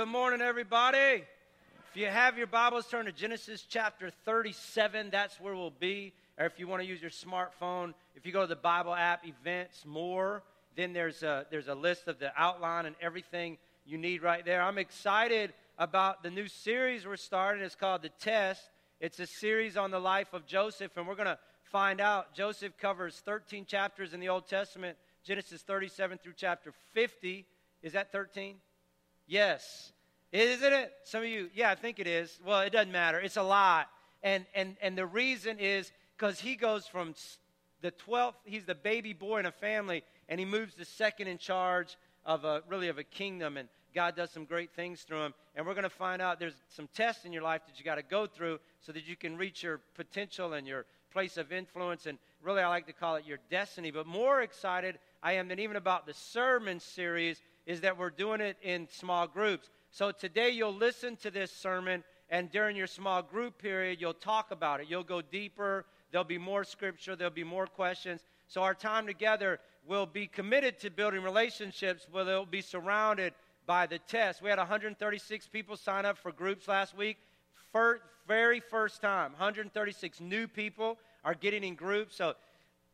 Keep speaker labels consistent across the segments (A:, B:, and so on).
A: Good morning, everybody. If you have your Bibles, turn to Genesis chapter 37. That's where we'll be. Or if you want to use your smartphone, if you go to the Bible app, events, more, then there's a, there's a list of the outline and everything you need right there. I'm excited about the new series we're starting. It's called The Test. It's a series on the life of Joseph, and we're going to find out. Joseph covers 13 chapters in the Old Testament, Genesis 37 through chapter 50. Is that 13? Yes. Isn't it? Some of you, yeah, I think it is. Well, it doesn't matter. It's a lot. And, and, and the reason is because he goes from the 12th, he's the baby boy in a family, and he moves to second in charge of a, really of a kingdom. And God does some great things through him. And we're going to find out there's some tests in your life that you got to go through so that you can reach your potential and your place of influence. And really, I like to call it your destiny. But more excited I am than even about the sermon series is that we're doing it in small groups. So today you'll listen to this sermon, and during your small group period, you'll talk about it. You'll go deeper. There'll be more scripture. There'll be more questions. So our time together will be committed to building relationships, but it'll be surrounded by the test. We had 136 people sign up for groups last week. For, very first time, 136 new people are getting in groups. So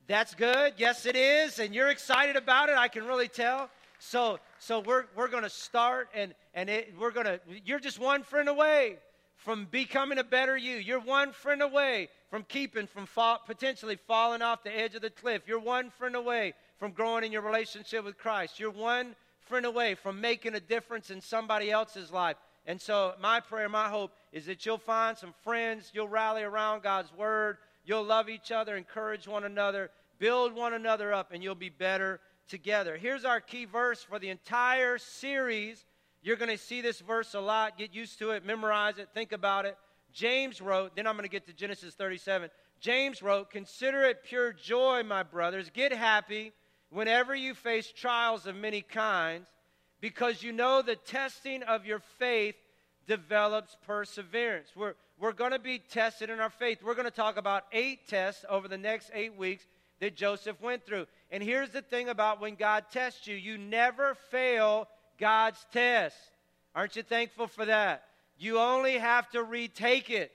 A: that's good. Yes, it is. And you're excited about it. I can really tell. So, so we're, we're going to start, and, and it, we're going to, you're just one friend away from becoming a better you. You're one friend away from keeping from fall, potentially falling off the edge of the cliff. You're one friend away from growing in your relationship with Christ. You're one friend away from making a difference in somebody else's life. And so, my prayer, my hope is that you'll find some friends, you'll rally around God's word, you'll love each other, encourage one another, build one another up, and you'll be better together. Here's our key verse for the entire series. You're going to see this verse a lot. Get used to it, memorize it, think about it. James wrote, then I'm going to get to Genesis 37. James wrote, Consider it pure joy, my brothers. Get happy whenever you face trials of many kinds, because you know the testing of your faith develops perseverance. We're, we're going to be tested in our faith. We're going to talk about eight tests over the next eight weeks that Joseph went through. And here's the thing about when God tests you you never fail God's test. Aren't you thankful for that? You only have to retake it.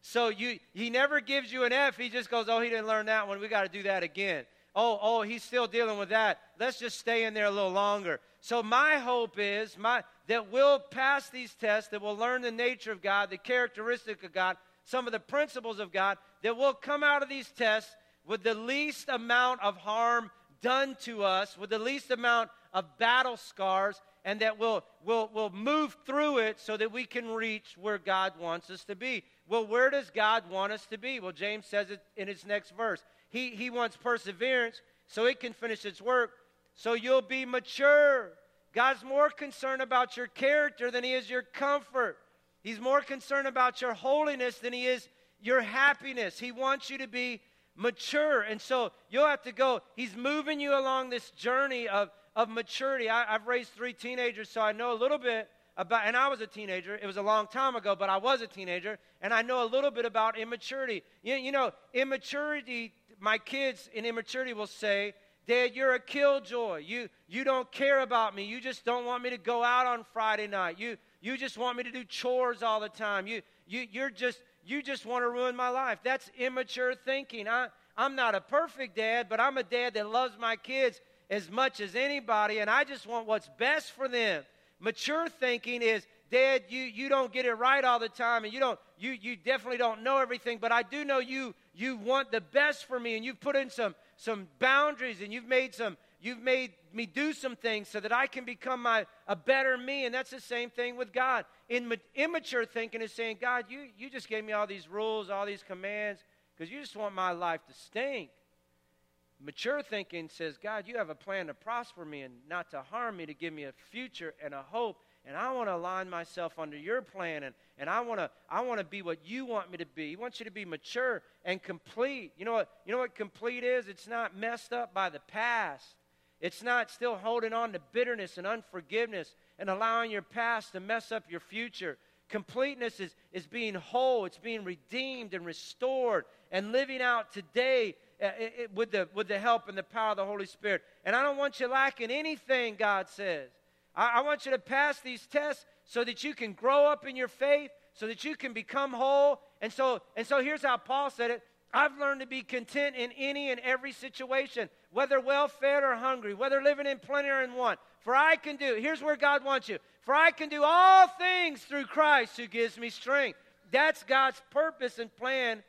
A: So you, he never gives you an F. He just goes, oh, he didn't learn that one. We got to do that again. Oh, oh, he's still dealing with that. Let's just stay in there a little longer. So my hope is my, that we'll pass these tests, that we'll learn the nature of God, the characteristic of God, some of the principles of God, that we'll come out of these tests with the least amount of harm done to us, with the least amount of battle scars, and that we'll, we'll, we'll move through it so that we can reach where God wants us to be. Well, where does God want us to be? Well, James says it in his next verse. He, he wants perseverance so it can finish its work, so you'll be mature. God's more concerned about your character than he is your comfort. He's more concerned about your holiness than he is your happiness. He wants you to be mature. And so you'll have to go. He's moving you along this journey of, of maturity. I, I've raised three teenagers, so I know a little bit about, and I was a teenager. It was a long time ago, but I was a teenager, and I know a little bit about immaturity. You, you know, immaturity, my kids in immaturity will say, Dad, you're a killjoy. You, you don't care about me. You just don't want me to go out on Friday night. You, you just want me to do chores all the time. You, you, you're just, you just want to ruin my life. That's immature thinking. I, I'm not a perfect dad, but I'm a dad that loves my kids as much as anybody, and I just want what's best for them. Mature thinking is, Dad, you, you don't get it right all the time, and you don't you you definitely don't know everything, but I do know you you want the best for me, and you've put in some some boundaries, and you've made some you've made me do some things so that I can become my, a better me. And that's the same thing with God. In immature thinking is saying, God, you, you just gave me all these rules, all these commands, because you just want my life to stink. Mature thinking says, God, you have a plan to prosper me and not to harm me, to give me a future and a hope. And I want to align myself under your plan, and, and I want to I want to be what you want me to be. He wants you to be mature and complete. You know what? You know what complete is? It's not messed up by the past. It's not still holding on to bitterness and unforgiveness and allowing your past to mess up your future. Completeness is, is being whole, it's being redeemed and restored and living out today uh, it, with, the, with the help and the power of the Holy Spirit. And I don't want you lacking anything, God says. I, I want you to pass these tests so that you can grow up in your faith, so that you can become whole. And so, and so here's how Paul said it I've learned to be content in any and every situation, whether well fed or hungry, whether living in plenty or in want. For I can do, here's where God wants you. For I can do all things through Christ who gives me strength. That's God's purpose and plan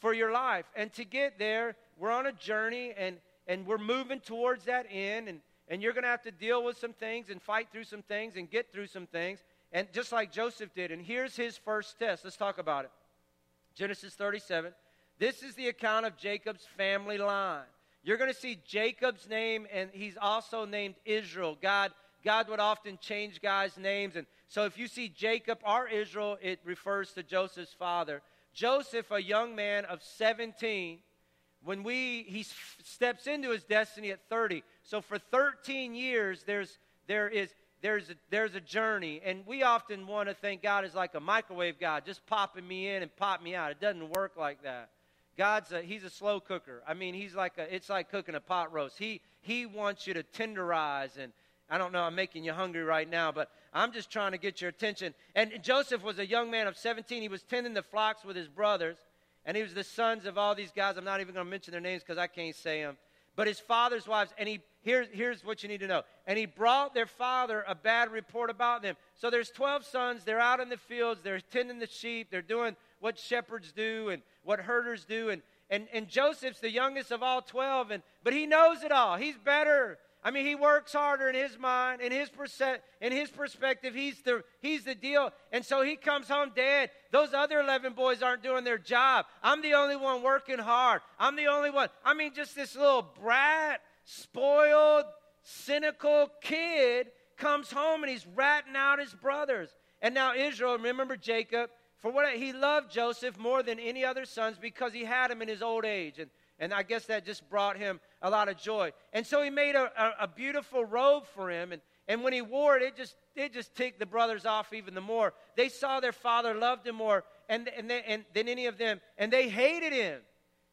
A: for your life. And to get there, we're on a journey and, and we're moving towards that end. And, and you're going to have to deal with some things and fight through some things and get through some things. And just like Joseph did. And here's his first test. Let's talk about it. Genesis 37. This is the account of Jacob's family line. You're going to see Jacob's name, and he's also named Israel. God, God would often change guys' names. And so if you see Jacob or Israel, it refers to Joseph's father. Joseph, a young man of 17, when we he steps into his destiny at 30. So for 13 years, there's there is there's a, there's a journey, and we often want to think God is like a microwave God, just popping me in and pop me out. It doesn't work like that. God's a, he's a slow cooker. I mean, he's like a, it's like cooking a pot roast. He, he wants you to tenderize. And I don't know, I'm making you hungry right now, but I'm just trying to get your attention. And Joseph was a young man of 17. He was tending the flocks with his brothers. And he was the sons of all these guys. I'm not even going to mention their names because I can't say them. But his father's wives, and he here's, here's what you need to know. And he brought their father a bad report about them. So there's 12 sons. They're out in the fields. They're tending the sheep. They're doing what shepherds do and what herders do. And, and, and Joseph's the youngest of all 12, and, but he knows it all. He's better. I mean, he works harder in his mind, in his, perse- in his perspective, he's the, he's the deal. And so he comes home dead. Those other 11 boys aren't doing their job. I'm the only one working hard. I'm the only one. I mean, just this little brat, spoiled, cynical kid comes home and he's ratting out his brothers. And now Israel, remember Jacob, for what he loved Joseph more than any other sons because he had him in his old age. And, and I guess that just brought him a lot of joy. And so he made a, a, a beautiful robe for him. And, and when he wore it, it just, it just ticked the brothers off even the more. They saw their father loved him more and, and, they, and, than any of them, and they hated him.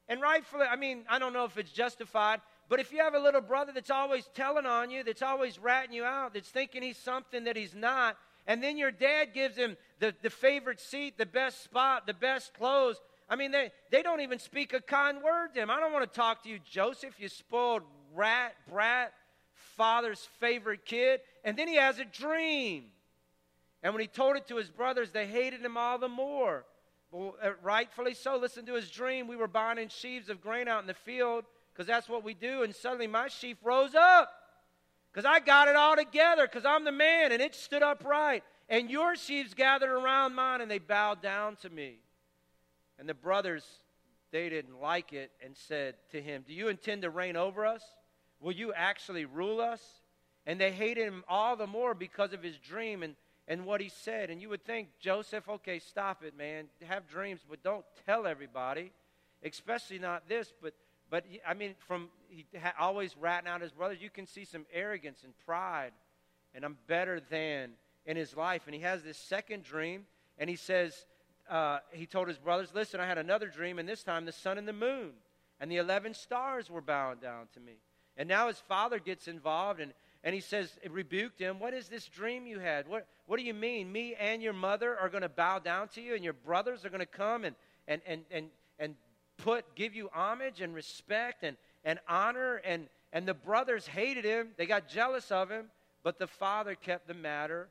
A: And rightfully, I mean, I don't know if it's justified, but if you have a little brother that's always telling on you, that's always ratting you out, that's thinking he's something that he's not, and then your dad gives him the, the favorite seat, the best spot, the best clothes. I mean, they, they don't even speak a kind word to him. I don't want to talk to you, Joseph, you spoiled rat, brat, father's favorite kid. And then he has a dream. And when he told it to his brothers, they hated him all the more. Well, uh, rightfully so. Listen to his dream. We were binding sheaves of grain out in the field because that's what we do. And suddenly my sheaf rose up because I got it all together because I'm the man and it stood upright. And your sheaves gathered around mine and they bowed down to me. And the brothers, they didn't like it and said to him, Do you intend to reign over us? Will you actually rule us? And they hated him all the more because of his dream and, and what he said. And you would think, Joseph, okay, stop it, man. Have dreams, but don't tell everybody, especially not this. But but I mean, from he ha- always ratting out his brothers, you can see some arrogance and pride, and I'm better than in his life. And he has this second dream, and he says, uh, he told his brothers, "Listen, I had another dream, and this time the sun and the moon and the eleven stars were bowing down to me." And now his father gets involved, and and he says, rebuked him, What is this dream you had? What, what do you mean? Me and your mother are going to bow down to you, and your brothers are going to come and, and, and, and, and put give you homage and respect and, and honor and and the brothers hated him. They got jealous of him but the father kept the matter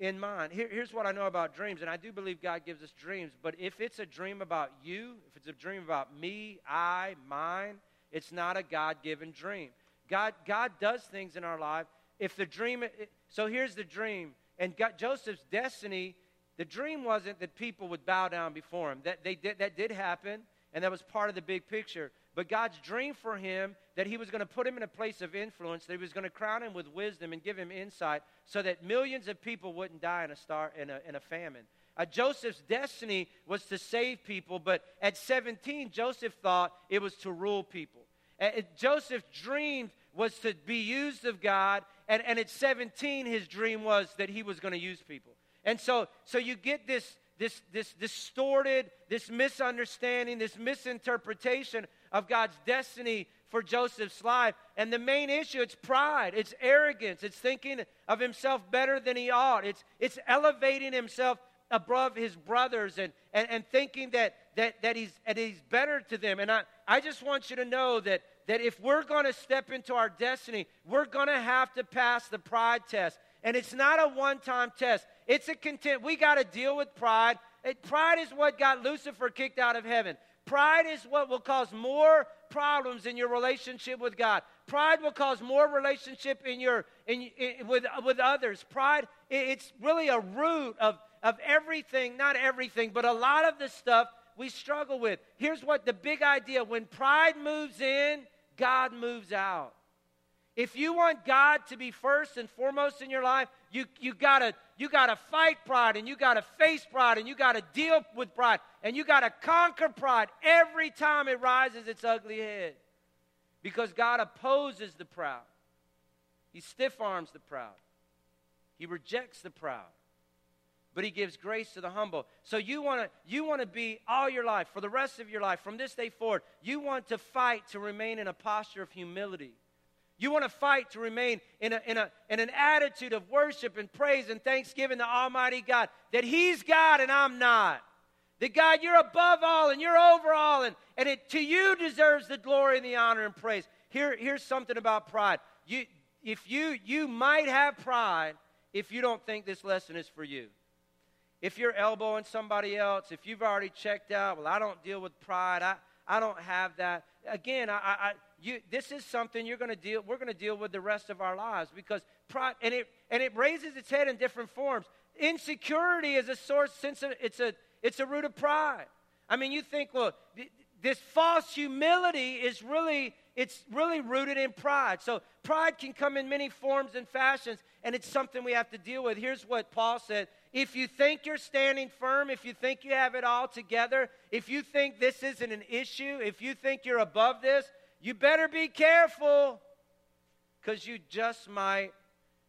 A: in mind. Here, here's what i know about dreams and i do believe god gives us dreams but if it's a dream about you if it's a dream about me i mine it's not a god-given dream. God god does things in our life. If the dream so here's the dream and god, joseph's destiny the dream wasn't that people would bow down before him. That they did that did happen and that was part of the big picture. But God's dream for him that he was going to put him in a place of influence, that he was going to crown him with wisdom and give him insight so that millions of people wouldn't die in a, star, in a, in a famine. Uh, Joseph's destiny was to save people, but at 17, Joseph thought it was to rule people. Uh, Joseph dreamed was to be used of God, and, and at 17, his dream was that he was going to use people. And so, so you get this, this, this distorted, this misunderstanding, this misinterpretation of God's destiny for Joseph's life. And the main issue, it's pride, it's arrogance, it's thinking of himself better than he ought, it's, it's elevating himself above his brothers and, and, and thinking that, that, that, he's, that he's better to them. And I, I just want you to know that, that if we're going to step into our destiny, we're going to have to pass the pride test. And it's not a one time test, it's a content. We got to deal with pride. It, pride is what got Lucifer kicked out of heaven. Pride is what will cause more problems in your relationship with God. Pride will cause more relationship in your in, in with with others. Pride it's really a root of of everything, not everything, but a lot of the stuff we struggle with. Here's what the big idea when pride moves in, God moves out. If you want God to be first and foremost in your life, you, you gotta you gotta fight pride and you gotta face pride and you gotta deal with pride and you gotta conquer pride every time it rises its ugly head. Because God opposes the proud. He stiff arms the proud. He rejects the proud. But he gives grace to the humble. So you want to you want to be all your life, for the rest of your life, from this day forward, you want to fight to remain in a posture of humility you want to fight to remain in, a, in, a, in an attitude of worship and praise and thanksgiving to Almighty God that He's God and I'm not. That God, you're above all and you're over all, and, and it to you deserves the glory and the honor and praise. Here, here's something about pride. You, if you, you might have pride if you don't think this lesson is for you. If you're elbowing somebody else, if you've already checked out, well, I don't deal with pride, I, I don't have that. Again, I, I, you, this is something you're going to deal we're going to deal with the rest of our lives because pride and it and it raises its head in different forms. Insecurity is a source of it's a it's a root of pride. I mean you think well this false humility is really it's really rooted in pride. So pride can come in many forms and fashions and it's something we have to deal with. Here's what paul said. If you think you're standing firm if you think you have it all together if you think this isn't an issue if you think you're above this you better be careful because you just might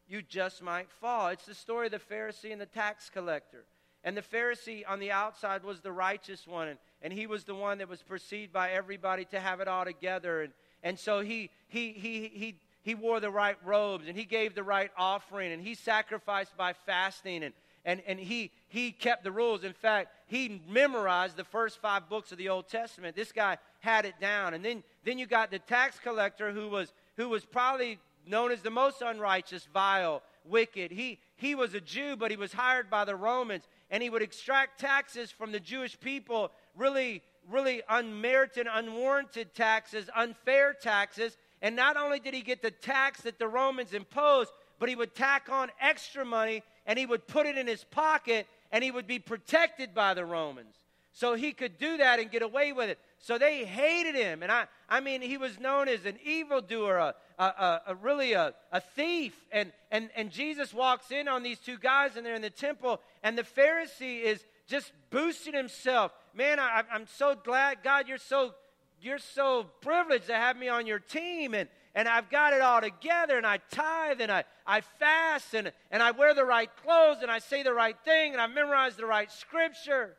A: you just might fall. It's the story of the Pharisee and the tax collector. And the Pharisee on the outside was the righteous one, and, and he was the one that was perceived by everybody to have it all together. And, and so he, he, he, he, he wore the right robes, and he gave the right offering, and he sacrificed by fasting, and, and, and he, he kept the rules. In fact, he memorized the first five books of the Old Testament. This guy had it down. And then, then you got the tax collector who was, who was probably known as the most unrighteous, vile, wicked. He, he was a Jew, but he was hired by the Romans, and he would extract taxes from the Jewish people, really, really unmerited, unwarranted taxes, unfair taxes. And not only did he get the tax that the Romans imposed, but he would tack on extra money and he would put it in his pocket and he would be protected by the Romans. So he could do that and get away with it. So they hated him. And I, I mean, he was known as an evildoer, a, a, a, a really a, a thief. And, and, and Jesus walks in on these two guys, and they're in the temple, and the Pharisee is just boosting himself. Man, I, I'm so glad, God, you're so you're so privileged to have me on your team and, and I've got it all together and I tithe and I, I fast and, and I wear the right clothes and I say the right thing and I memorize the right scripture.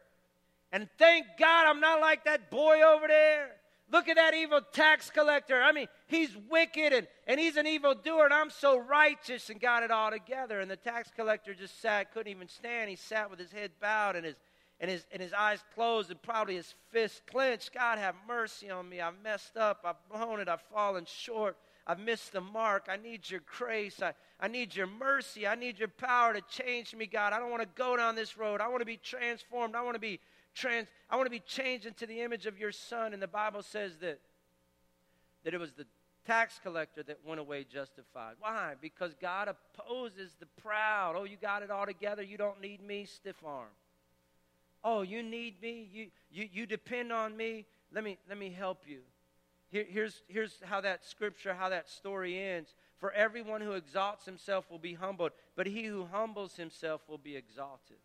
A: And thank God I'm not like that boy over there. Look at that evil tax collector. I mean, he's wicked and, and he's an evil doer, and I'm so righteous and got it all together. And the tax collector just sat, couldn't even stand. He sat with his head bowed and his, and his, and his eyes closed and probably his fist clenched. God, have mercy on me. I've messed up. I've blown it. I've fallen short. I've missed the mark. I need your grace. I, I need your mercy. I need your power to change me, God. I don't want to go down this road. I want to be transformed. I want to be trans I want to be changed into the image of your son. And the Bible says that that it was the tax collector that went away justified. Why? Because God opposes the proud. Oh, you got it all together. You don't need me, stiff arm. Oh, you need me. You you you depend on me. Let me let me help you. Here, here's here's how that scripture, how that story ends. For everyone who exalts himself will be humbled, but he who humbles himself will be exalted.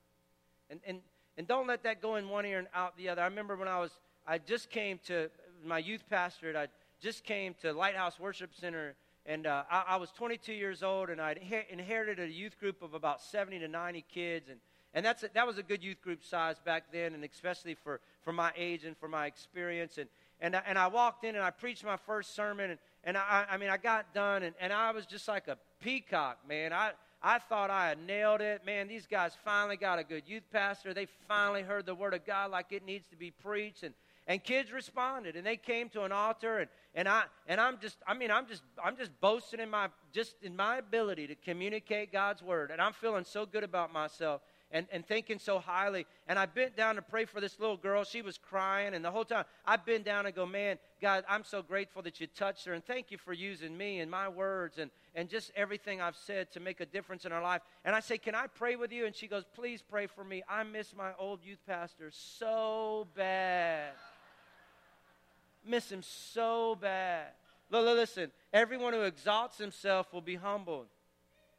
A: And and and don't let that go in one ear and out the other. I remember when I was, I just came to my youth pastorate, I just came to Lighthouse Worship Center, and uh, I, I, was 22 years old, and I inherited a youth group of about 70 to 90 kids. And, and that's a, that was a good youth group size back then, and especially for, for my age and for my experience. And, and, I, and I walked in and I preached my first sermon. And, and I, I mean, I got done and, and I was just like a peacock, man. I, I thought I had nailed it. Man, these guys finally got a good youth pastor. They finally heard the word of God like it needs to be preached. And, and kids responded and they came to an altar and, and I and I'm just I mean I'm just I'm just boasting in my just in my ability to communicate God's word. And I'm feeling so good about myself and, and thinking so highly. And I bent down to pray for this little girl. She was crying, and the whole time I bent down and go, Man, God, I'm so grateful that you touched her, and thank you for using me and my words and, and just everything I've said to make a difference in her life. And I say, Can I pray with you? And she goes, Please pray for me. I miss my old youth pastor so bad. miss him so bad. Listen, everyone who exalts himself will be humbled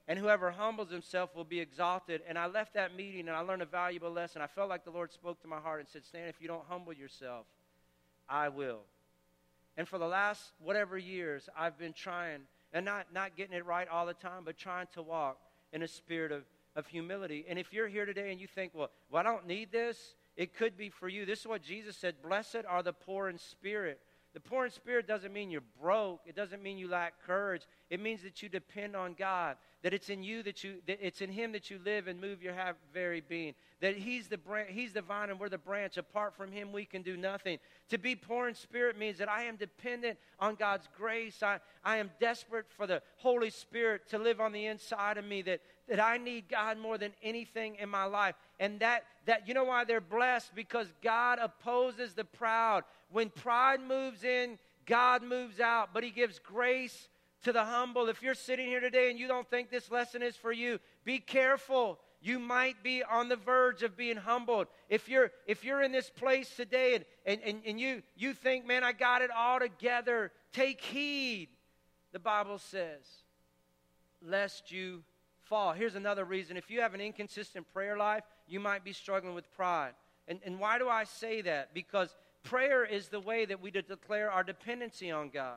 A: and whoever humbles himself will be exalted. And I left that meeting and I learned a valuable lesson. I felt like the Lord spoke to my heart and said, Stan, if you don't humble yourself, I will. And for the last whatever years, I've been trying, and not, not getting it right all the time, but trying to walk in a spirit of, of humility. And if you're here today and you think, well, well, I don't need this, it could be for you. This is what Jesus said Blessed are the poor in spirit. The poor in spirit doesn't mean you're broke. It doesn't mean you lack courage. It means that you depend on God that it's in you that you that it's in him that you live and move your very being that he's the branch he's the vine and we're the branch. Apart from him we can do nothing. To be poor in spirit means that i am dependent on god's grace. I, I am desperate for the holy spirit to live on the inside of me that that i need god more than anything in my life. And that that you know why they're blessed? Because god opposes the proud when pride moves in god moves out but he gives grace to the humble. If you're sitting here today and you don't think this lesson is for you, be careful. You might be on the verge of being humbled. If you're if you're in this place today and, and, and, and you you think, man, I got it all together, take heed. The Bible says, lest you fall. Here's another reason. If you have an inconsistent prayer life, you might be struggling with pride. And, and why do I say that? Because prayer is the way that we declare our dependency on God.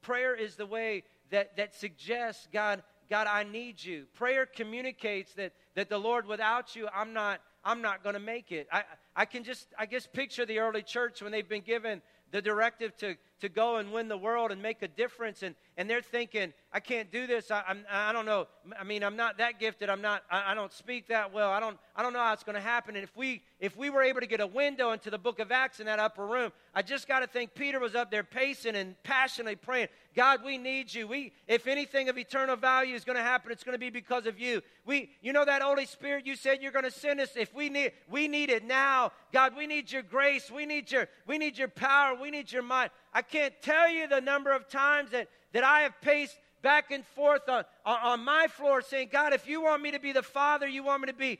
A: Prayer is the way that, that suggests, God, God, I need you. Prayer communicates that, that the Lord, without you, I'm not, I'm not going to make it. I, I can just, I guess, picture the early church when they've been given the directive to, to go and win the world and make a difference. And, and they're thinking, I can't do this. I, I'm, I don't know. I mean, I'm not that gifted. I'm not, I, I don't speak that well. I don't, I don't know how it's going to happen. And if we, if we were able to get a window into the book of Acts in that upper room, I just got to think Peter was up there pacing and passionately praying, God, we need you. We, if anything of eternal value is going to happen, it's going to be because of you. We, you know that Holy Spirit you said you're going to send us. If we need, we need it now. God, we need your grace. We need your, we need your power. We need your might. I can't tell you the number of times that, that I have paced back and forth on, on, my floor saying, God, if you want me to be the father you want me to be,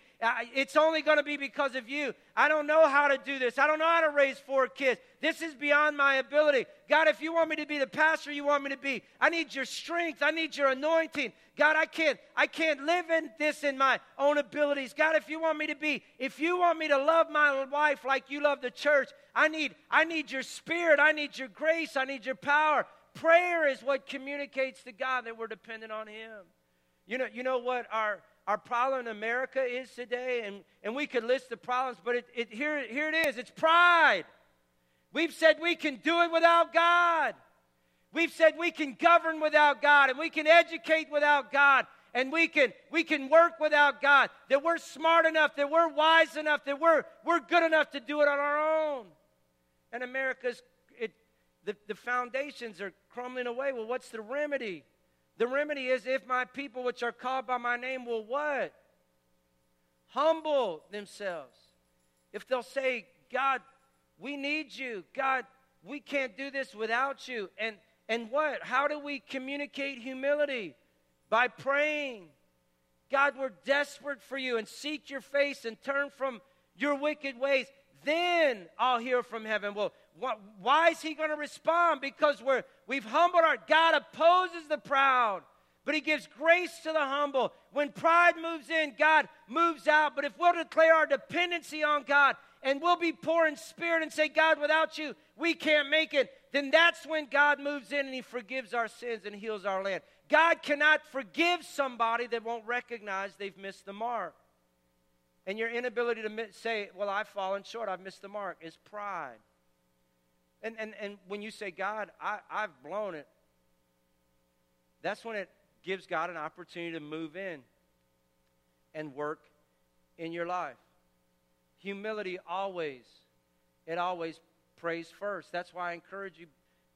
A: it's only going to be because of you. I don't know how to do this. I don't know how to raise four kids. This is beyond my ability. God, if you want me to be the pastor you want me to be, I need your strength. I need your anointing. God, I can't, I can't live in this in my own abilities. God, if you want me to be, if you want me to love my wife like you love the church, I need, I need your spirit. I need your grace. I need your power. Prayer is what communicates to God that we're dependent on Him. You know, you know what our, our problem in America is today? And, and we could list the problems, but it, it, here, here it is it's pride. We've said we can do it without God. We've said we can govern without God and we can educate without God and we can we can work without God. That we're smart enough, that we're wise enough, that we're we're good enough to do it on our own. And America's the, the foundations are crumbling away. Well, what's the remedy? The remedy is if my people which are called by my name will what? Humble themselves. If they'll say, God, we need you. God, we can't do this without you. And and what? How do we communicate humility? By praying. God, we're desperate for you and seek your face and turn from your wicked ways. Then I'll hear from heaven. Well, why is he going to respond? Because we're, we've humbled our God opposes the proud, but he gives grace to the humble. When pride moves in, God moves out. But if we'll declare our dependency on God and we'll be poor in spirit and say, God, without you, we can't make it, then that's when God moves in and he forgives our sins and heals our land. God cannot forgive somebody that won't recognize they've missed the mark. And your inability to say, Well, I've fallen short, I've missed the mark, is pride. And, and, and when you say, God, I, I've blown it, that's when it gives God an opportunity to move in and work in your life. Humility always, it always prays first. That's why I encourage you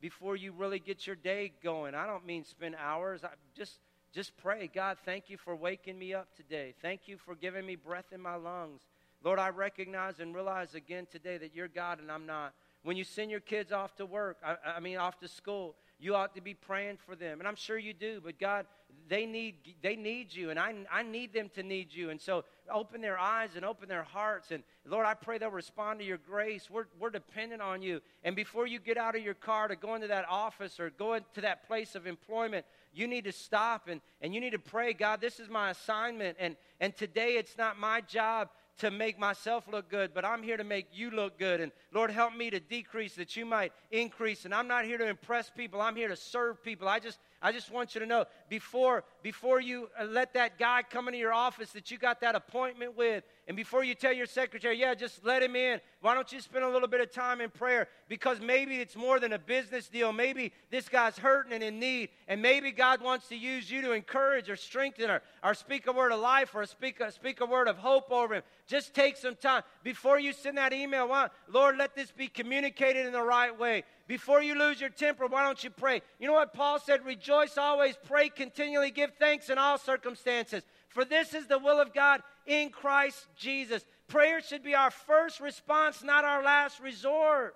A: before you really get your day going. I don't mean spend hours. I just just pray, God, thank you for waking me up today. Thank you for giving me breath in my lungs. Lord, I recognize and realize again today that you're God and I'm not. When you send your kids off to work, I, I mean off to school, you ought to be praying for them. And I'm sure you do, but God, they need, they need you, and I, I need them to need you. And so open their eyes and open their hearts. And Lord, I pray they'll respond to your grace. We're, we're dependent on you. And before you get out of your car to go into that office or go into that place of employment, you need to stop and, and you need to pray, God, this is my assignment. And, and today it's not my job to make myself look good, but I'm here to make you look good. And Lord, help me to decrease that you might increase. And I'm not here to impress people, I'm here to serve people. I just I just want you to know before, before you uh, let that guy come into your office that you got that appointment with, and before you tell your secretary, yeah, just let him in, why don't you spend a little bit of time in prayer? Because maybe it's more than a business deal. Maybe this guy's hurting and in need, and maybe God wants to use you to encourage or strengthen or, or speak a word of life or speak a, speak a word of hope over him. Just take some time. Before you send that email, why, Lord, let this be communicated in the right way. Before you lose your temper, why don't you pray? You know what Paul said? Rejoice always, pray continually, give thanks in all circumstances. For this is the will of God in Christ Jesus. Prayer should be our first response, not our last resort.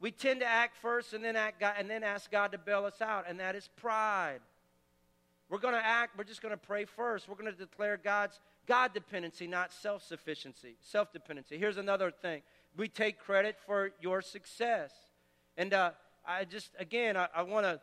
A: We tend to act first and then act God, and then ask God to bail us out, and that is pride. We're going to act, we're just going to pray first. We're going to declare God's God dependency, not self sufficiency, self dependency. Here's another thing we take credit for your success. And uh, I just, again, I, I want to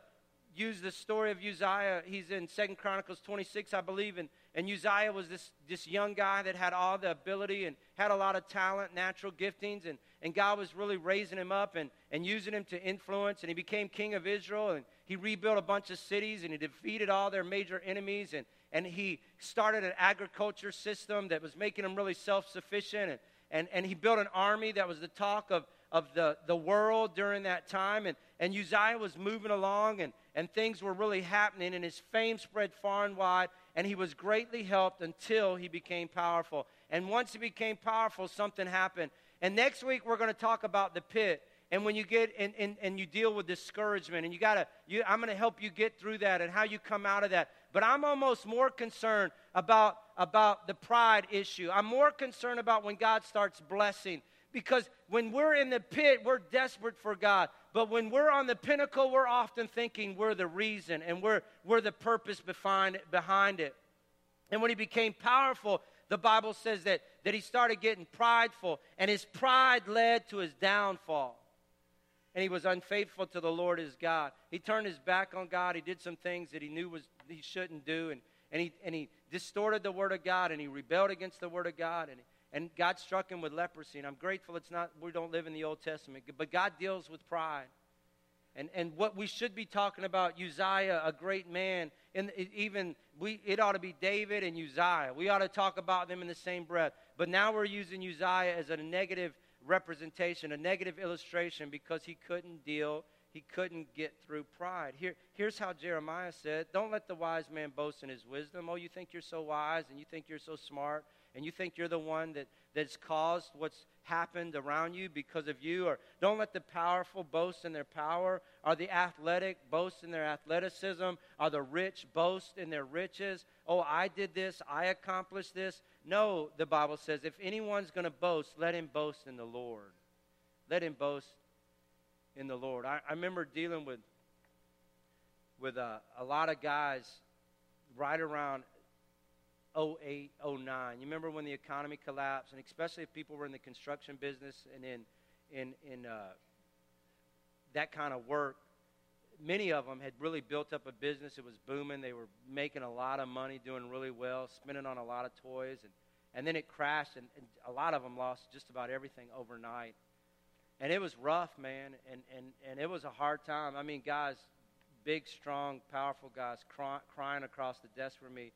A: use the story of Uzziah. He's in Second Chronicles 26, I believe. And, and Uzziah was this, this young guy that had all the ability and had a lot of talent, natural giftings. And, and God was really raising him up and, and using him to influence. And he became king of Israel. And he rebuilt a bunch of cities and he defeated all their major enemies. And, and he started an agriculture system that was making him really self sufficient. And, and, and he built an army that was the talk of, of the, the world during that time. And, and Uzziah was moving along, and, and things were really happening, and his fame spread far and wide, and he was greatly helped until he became powerful. And once he became powerful, something happened. And next week, we're going to talk about the pit. And when you get and, and, and you deal with discouragement, and you gotta, you, I'm going to help you get through that and how you come out of that. But I'm almost more concerned about, about the pride issue. I'm more concerned about when God starts blessing because when we're in the pit, we're desperate for God. But when we're on the pinnacle, we're often thinking we're the reason and we're, we're the purpose behind, it. And when he became powerful, the Bible says that, that he started getting prideful, and his pride led to his downfall. And he was unfaithful to the Lord his God. He turned his back on God. He did some things that he knew was, he shouldn't do, and, and, he, and he distorted the Word of God, and he rebelled against the Word of God, and and God struck him with leprosy. And I'm grateful it's not, we don't live in the Old Testament, but God deals with pride. And, and what we should be talking about, Uzziah, a great man, and even we, it ought to be David and Uzziah. We ought to talk about them in the same breath. But now we're using Uzziah as a negative representation, a negative illustration, because he couldn't deal, he couldn't get through pride. Here, here's how Jeremiah said Don't let the wise man boast in his wisdom. Oh, you think you're so wise and you think you're so smart and you think you're the one that, that's caused what's happened around you because of you. Or don't let the powerful boast in their power. Or the athletic boast in their athleticism. Or the rich boast in their riches. Oh, I did this. I accomplished this. No, the Bible says, if anyone's going to boast, let him boast in the Lord. Let him boast in the Lord. I, I remember dealing with with a, a lot of guys right around 08, 09. You remember when the economy collapsed, and especially if people were in the construction business and in, in, in uh, that kind of work. Many of them had really built up a business. It was booming. They were making a lot of money, doing really well, spending on a lot of toys. And, and then it crashed, and, and a lot of them lost just about everything overnight. And it was rough, man, and, and, and it was a hard time. I mean, guys, big, strong, powerful guys cry, crying across the desk for me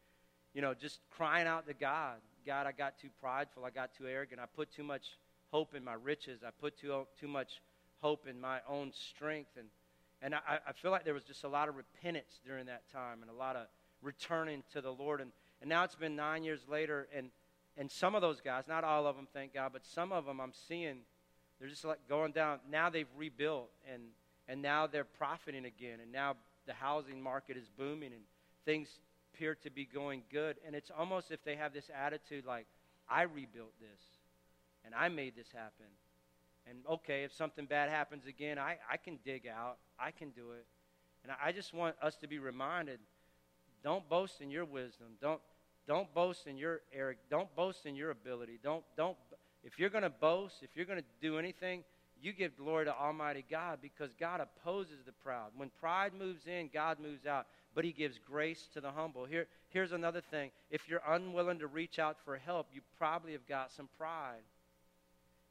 A: you know, just crying out to God, God, I got too prideful. I got too arrogant. I put too much hope in my riches. I put too, too much hope in my own strength. And, and I, I feel like there was just a lot of repentance during that time and a lot of returning to the Lord. And, and now it's been nine years later, and, and some of those guys, not all of them, thank God, but some of them I'm seeing, they're just like going down. Now they've rebuilt, and, and now they're profiting again, and now the housing market is booming, and things appear to be going good. And it's almost if they have this attitude like, I rebuilt this, and I made this happen. And okay, if something bad happens again, I, I can dig out. I can do it. And I just want us to be reminded don't boast in your wisdom. Don't, don't boast in your Eric. Don't boast in your ability. Don't, don't, if you're going to boast, if you're going to do anything, you give glory to Almighty God because God opposes the proud. When pride moves in, God moves out, but He gives grace to the humble. Here, here's another thing if you're unwilling to reach out for help, you probably have got some pride.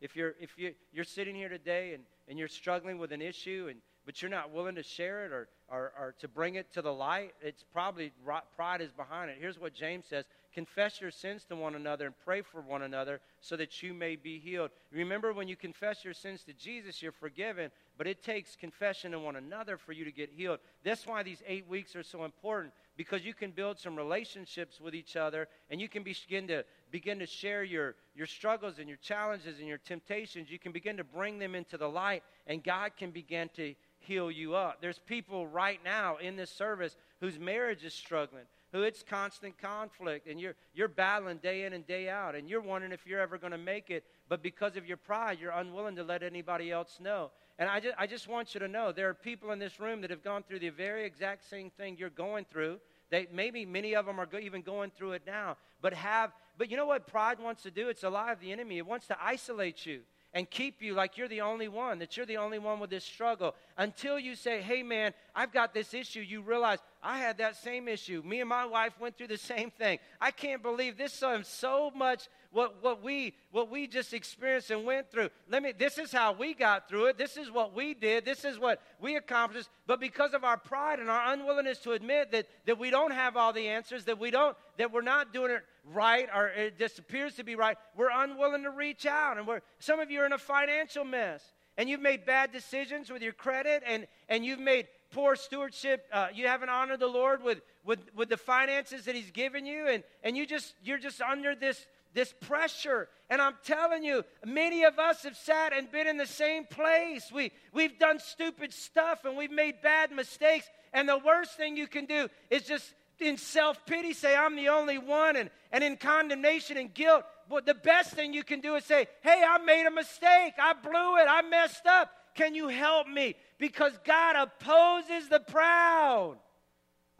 A: If you're, if you, you're sitting here today and, and you're struggling with an issue, and, but you're not willing to share it or, or, or to bring it to the light, it's probably pride is behind it. Here's what James says Confess your sins to one another and pray for one another so that you may be healed. Remember, when you confess your sins to Jesus, you're forgiven, but it takes confession to one another for you to get healed. That's why these eight weeks are so important because you can build some relationships with each other and you can begin to begin to share your, your struggles and your challenges and your temptations. You can begin to bring them into the light, and God can begin to heal you up. There's people right now in this service whose marriage is struggling who it's constant conflict and you're, you're battling day in and day out and you're wondering if you're ever going to make it but because of your pride you're unwilling to let anybody else know and I just, I just want you to know there are people in this room that have gone through the very exact same thing you're going through. They, maybe many of them are go, even going through it now but have but you know what pride wants to do? It's a lie of the enemy. It wants to isolate you and keep you like you're the only one, that you're the only one with this struggle. Until you say, hey, man, I've got this issue, you realize I had that same issue. Me and my wife went through the same thing. I can't believe this is so much what, what, we, what we just experienced and went through. Let me, this is how we got through it. This is what we did. This is what we accomplished. But because of our pride and our unwillingness to admit that, that we don't have all the answers, that we don't, that we're not doing it right or it just appears to be right, we're unwilling to reach out. And we're, some of you are in a financial mess and you've made bad decisions with your credit and, and you've made poor stewardship uh, you haven't honored the lord with, with, with the finances that he's given you and, and you just you're just under this this pressure and i'm telling you many of us have sat and been in the same place we, we've done stupid stuff and we've made bad mistakes and the worst thing you can do is just in self pity say, I'm the only one, and, and in condemnation and guilt. But the best thing you can do is say, Hey, I made a mistake. I blew it. I messed up. Can you help me? Because God opposes the proud.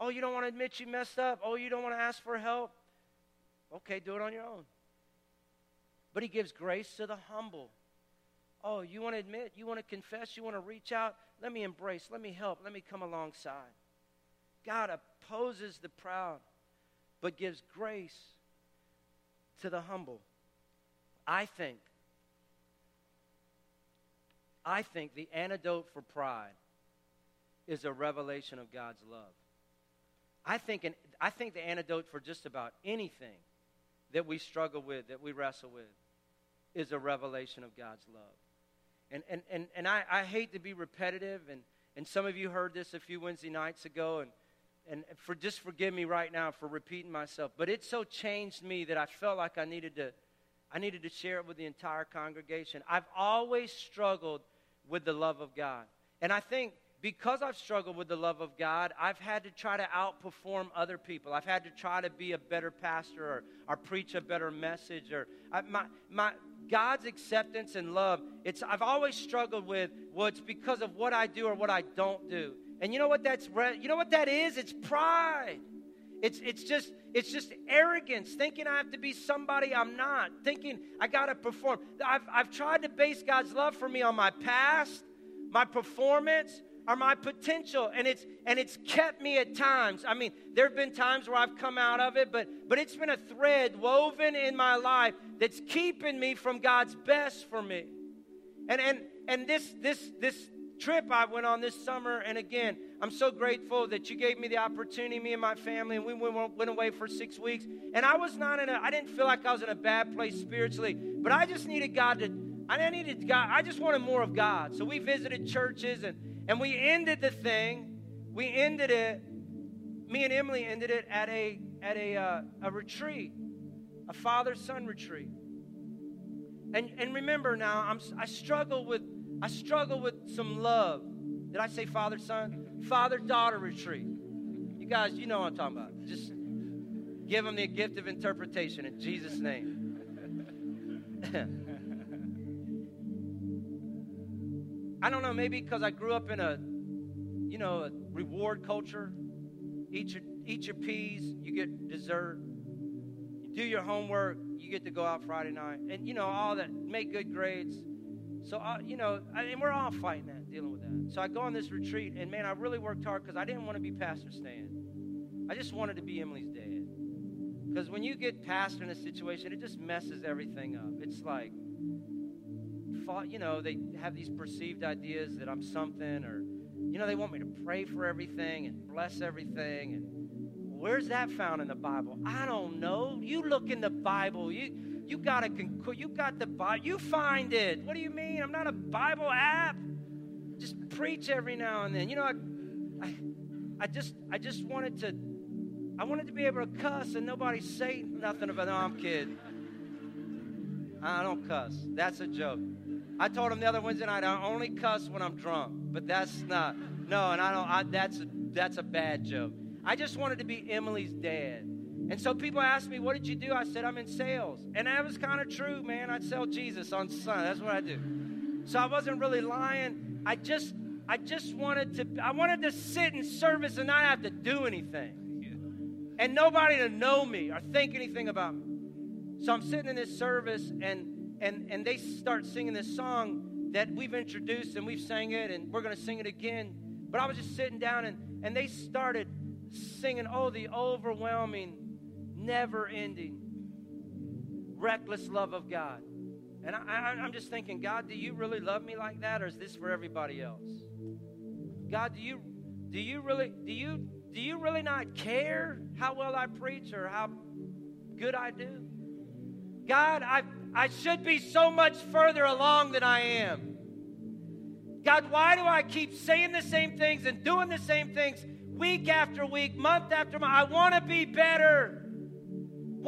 A: Oh, you don't want to admit you messed up? Oh, you don't want to ask for help? Okay, do it on your own. But He gives grace to the humble. Oh, you want to admit? You want to confess? You want to reach out? Let me embrace. Let me help. Let me come alongside. God opposes the proud, but gives grace to the humble. I think, I think the antidote for pride is a revelation of God's love. I think, an, I think the antidote for just about anything that we struggle with, that we wrestle with, is a revelation of God's love. And, and, and, and I, I hate to be repetitive, and, and some of you heard this a few Wednesday nights ago, and and for just forgive me right now for repeating myself, but it so changed me that I felt like I needed to I needed to share it with the entire congregation. I've always struggled with the love of God. And I think because I've struggled with the love of God, I've had to try to outperform other people. I've had to try to be a better pastor or, or preach a better message or I, my, my, God's acceptance and love. It's, I've always struggled with, well, it's because of what I do or what I don't do. And you know what that's you know what that is? It's pride. It's it's just it's just arrogance, thinking I have to be somebody I'm not, thinking I got to perform. I've I've tried to base God's love for me on my past, my performance, or my potential and it's and it's kept me at times i mean there have been times where i've come out of it but but it's been a thread woven in my life that's keeping me from god's best for me and and and this this this trip I went on this summer. And again, I'm so grateful that you gave me the opportunity, me and my family, and we went, went away for six weeks. And I was not in a, I didn't feel like I was in a bad place spiritually, but I just needed God to I needed God. I just wanted more of God. So we visited churches and, and we ended the thing. We ended it. Me and Emily ended it at a at a uh, a retreat, a father son retreat. And and remember now, I'm I struggle with I struggle with some love. Did I say father son? Father daughter retreat. You guys, you know what I'm talking about. Just give them the gift of interpretation in Jesus' name. I don't know, maybe because I grew up in a, you know, a reward culture. Eat your, eat your peas, you get dessert. You do your homework, you get to go out Friday night. And, you know, all that, make good grades. So, uh, you know, I, and we're all fighting that, dealing with that. So I go on this retreat, and man, I really worked hard because I didn't want to be Pastor Stan. I just wanted to be Emily's dad. Because when you get pastor in a situation, it just messes everything up. It's like, you know, they have these perceived ideas that I'm something, or, you know, they want me to pray for everything and bless everything. And where's that found in the Bible? I don't know. You look in the Bible. You you got to conclude you got the Bible. You find it. What do you mean? I'm not a Bible app. Just preach every now and then. You know, I, I, I just I just wanted to I wanted to be able to cuss and nobody say nothing about. No, I'm kidding. I don't cuss. That's a joke. I told him the other Wednesday night I only cuss when I'm drunk, but that's not. No, and I don't. I, that's a, that's a bad joke. I just wanted to be Emily's dad. And so people ask me, "What did you do?" I said, "I'm in sales," and that was kind of true, man. I'd sell Jesus on Sunday. That's what I do. So I wasn't really lying. I just, I just wanted to. I wanted to sit in service and not have to do anything, and nobody to know me or think anything about me. So I'm sitting in this service and and, and they start singing this song that we've introduced and we've sang it and we're going to sing it again. But I was just sitting down and, and they started singing, oh, the overwhelming, never ending, reckless love of God. And I, I'm just thinking, God, do you really love me like that or is this for everybody else? God, do you, do you really, do you, do you really not care how well I preach or how good I do? God, I, I should be so much further along than I am. God, why do I keep saying the same things and doing the same things week after week, month after month? I want to be better.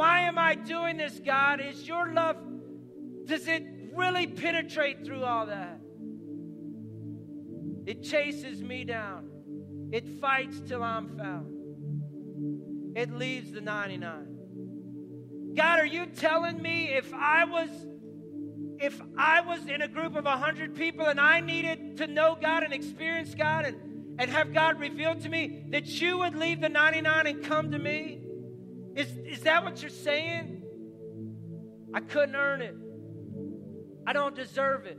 A: Why am I doing this, God? Is your love, does it really penetrate through all that? It chases me down. It fights till I'm found. It leaves the 99. God, are you telling me if I was if I was in a group of 100 people and I needed to know God and experience God and, and have God revealed to me, that you would leave the 99 and come to me? Is, is that what you're saying? I couldn't earn it. I don't deserve it.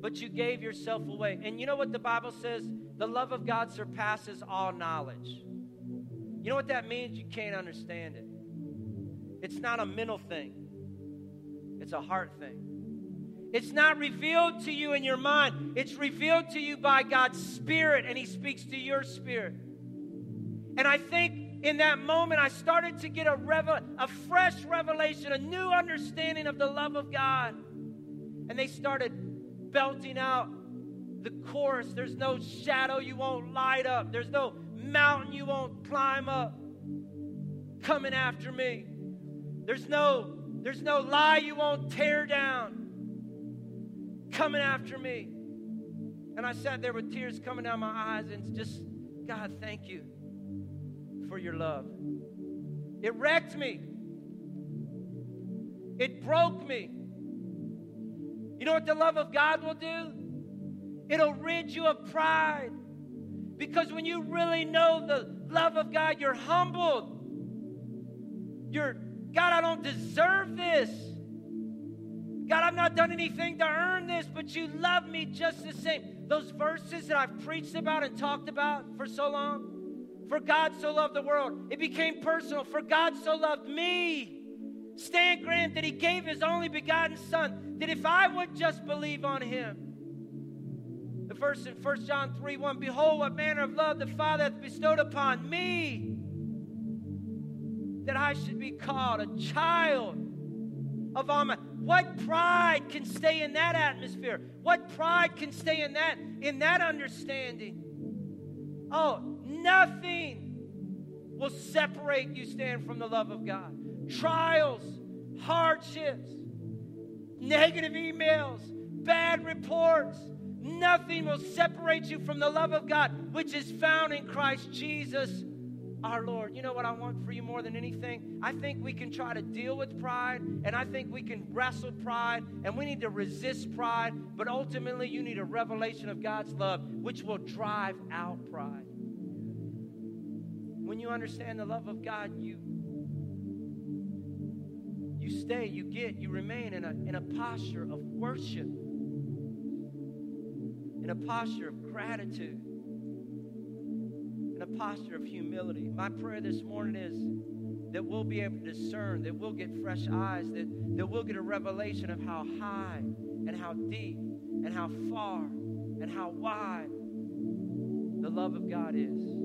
A: But you gave yourself away. And you know what the Bible says? The love of God surpasses all knowledge. You know what that means? You can't understand it. It's not a mental thing, it's a heart thing. It's not revealed to you in your mind, it's revealed to you by God's Spirit, and He speaks to your spirit. And I think in that moment, I started to get a, revel- a fresh revelation, a new understanding of the love of God. And they started belting out the chorus There's no shadow you won't light up, there's no mountain you won't climb up coming after me. There's no, there's no lie you won't tear down coming after me. And I sat there with tears coming down my eyes and just, God, thank you for your love. It wrecked me. It broke me. You know what the love of God will do? It'll rid you of pride. Because when you really know the love of God, you're humbled. You're God, I don't deserve this. God, I've not done anything to earn this, but you love me just the same. Those verses that I've preached about and talked about for so long. For God so loved the world. It became personal. For God so loved me. Stan Grant that he gave his only begotten son. That if I would just believe on him. The verse in 1 John 3 1 Behold, what manner of love the Father hath bestowed upon me that I should be called a child of Almighty. What pride can stay in that atmosphere? What pride can stay in that in that understanding? Oh, nothing will separate you Stan from the love of God. Trials, hardships, negative emails, bad reports, nothing will separate you from the love of God, which is found in Christ Jesus our Lord. You know what I want for you more than anything? I think we can try to deal with pride, and I think we can wrestle pride, and we need to resist pride, but ultimately, you need a revelation of God's love, which will drive out pride. When you understand the love of God, you you stay, you get, you remain in a, in a posture of worship, in a posture of gratitude in a posture of humility. My prayer this morning is that we'll be able to discern, that we'll get fresh eyes, that, that we'll get a revelation of how high and how deep and how far and how wide the love of God is.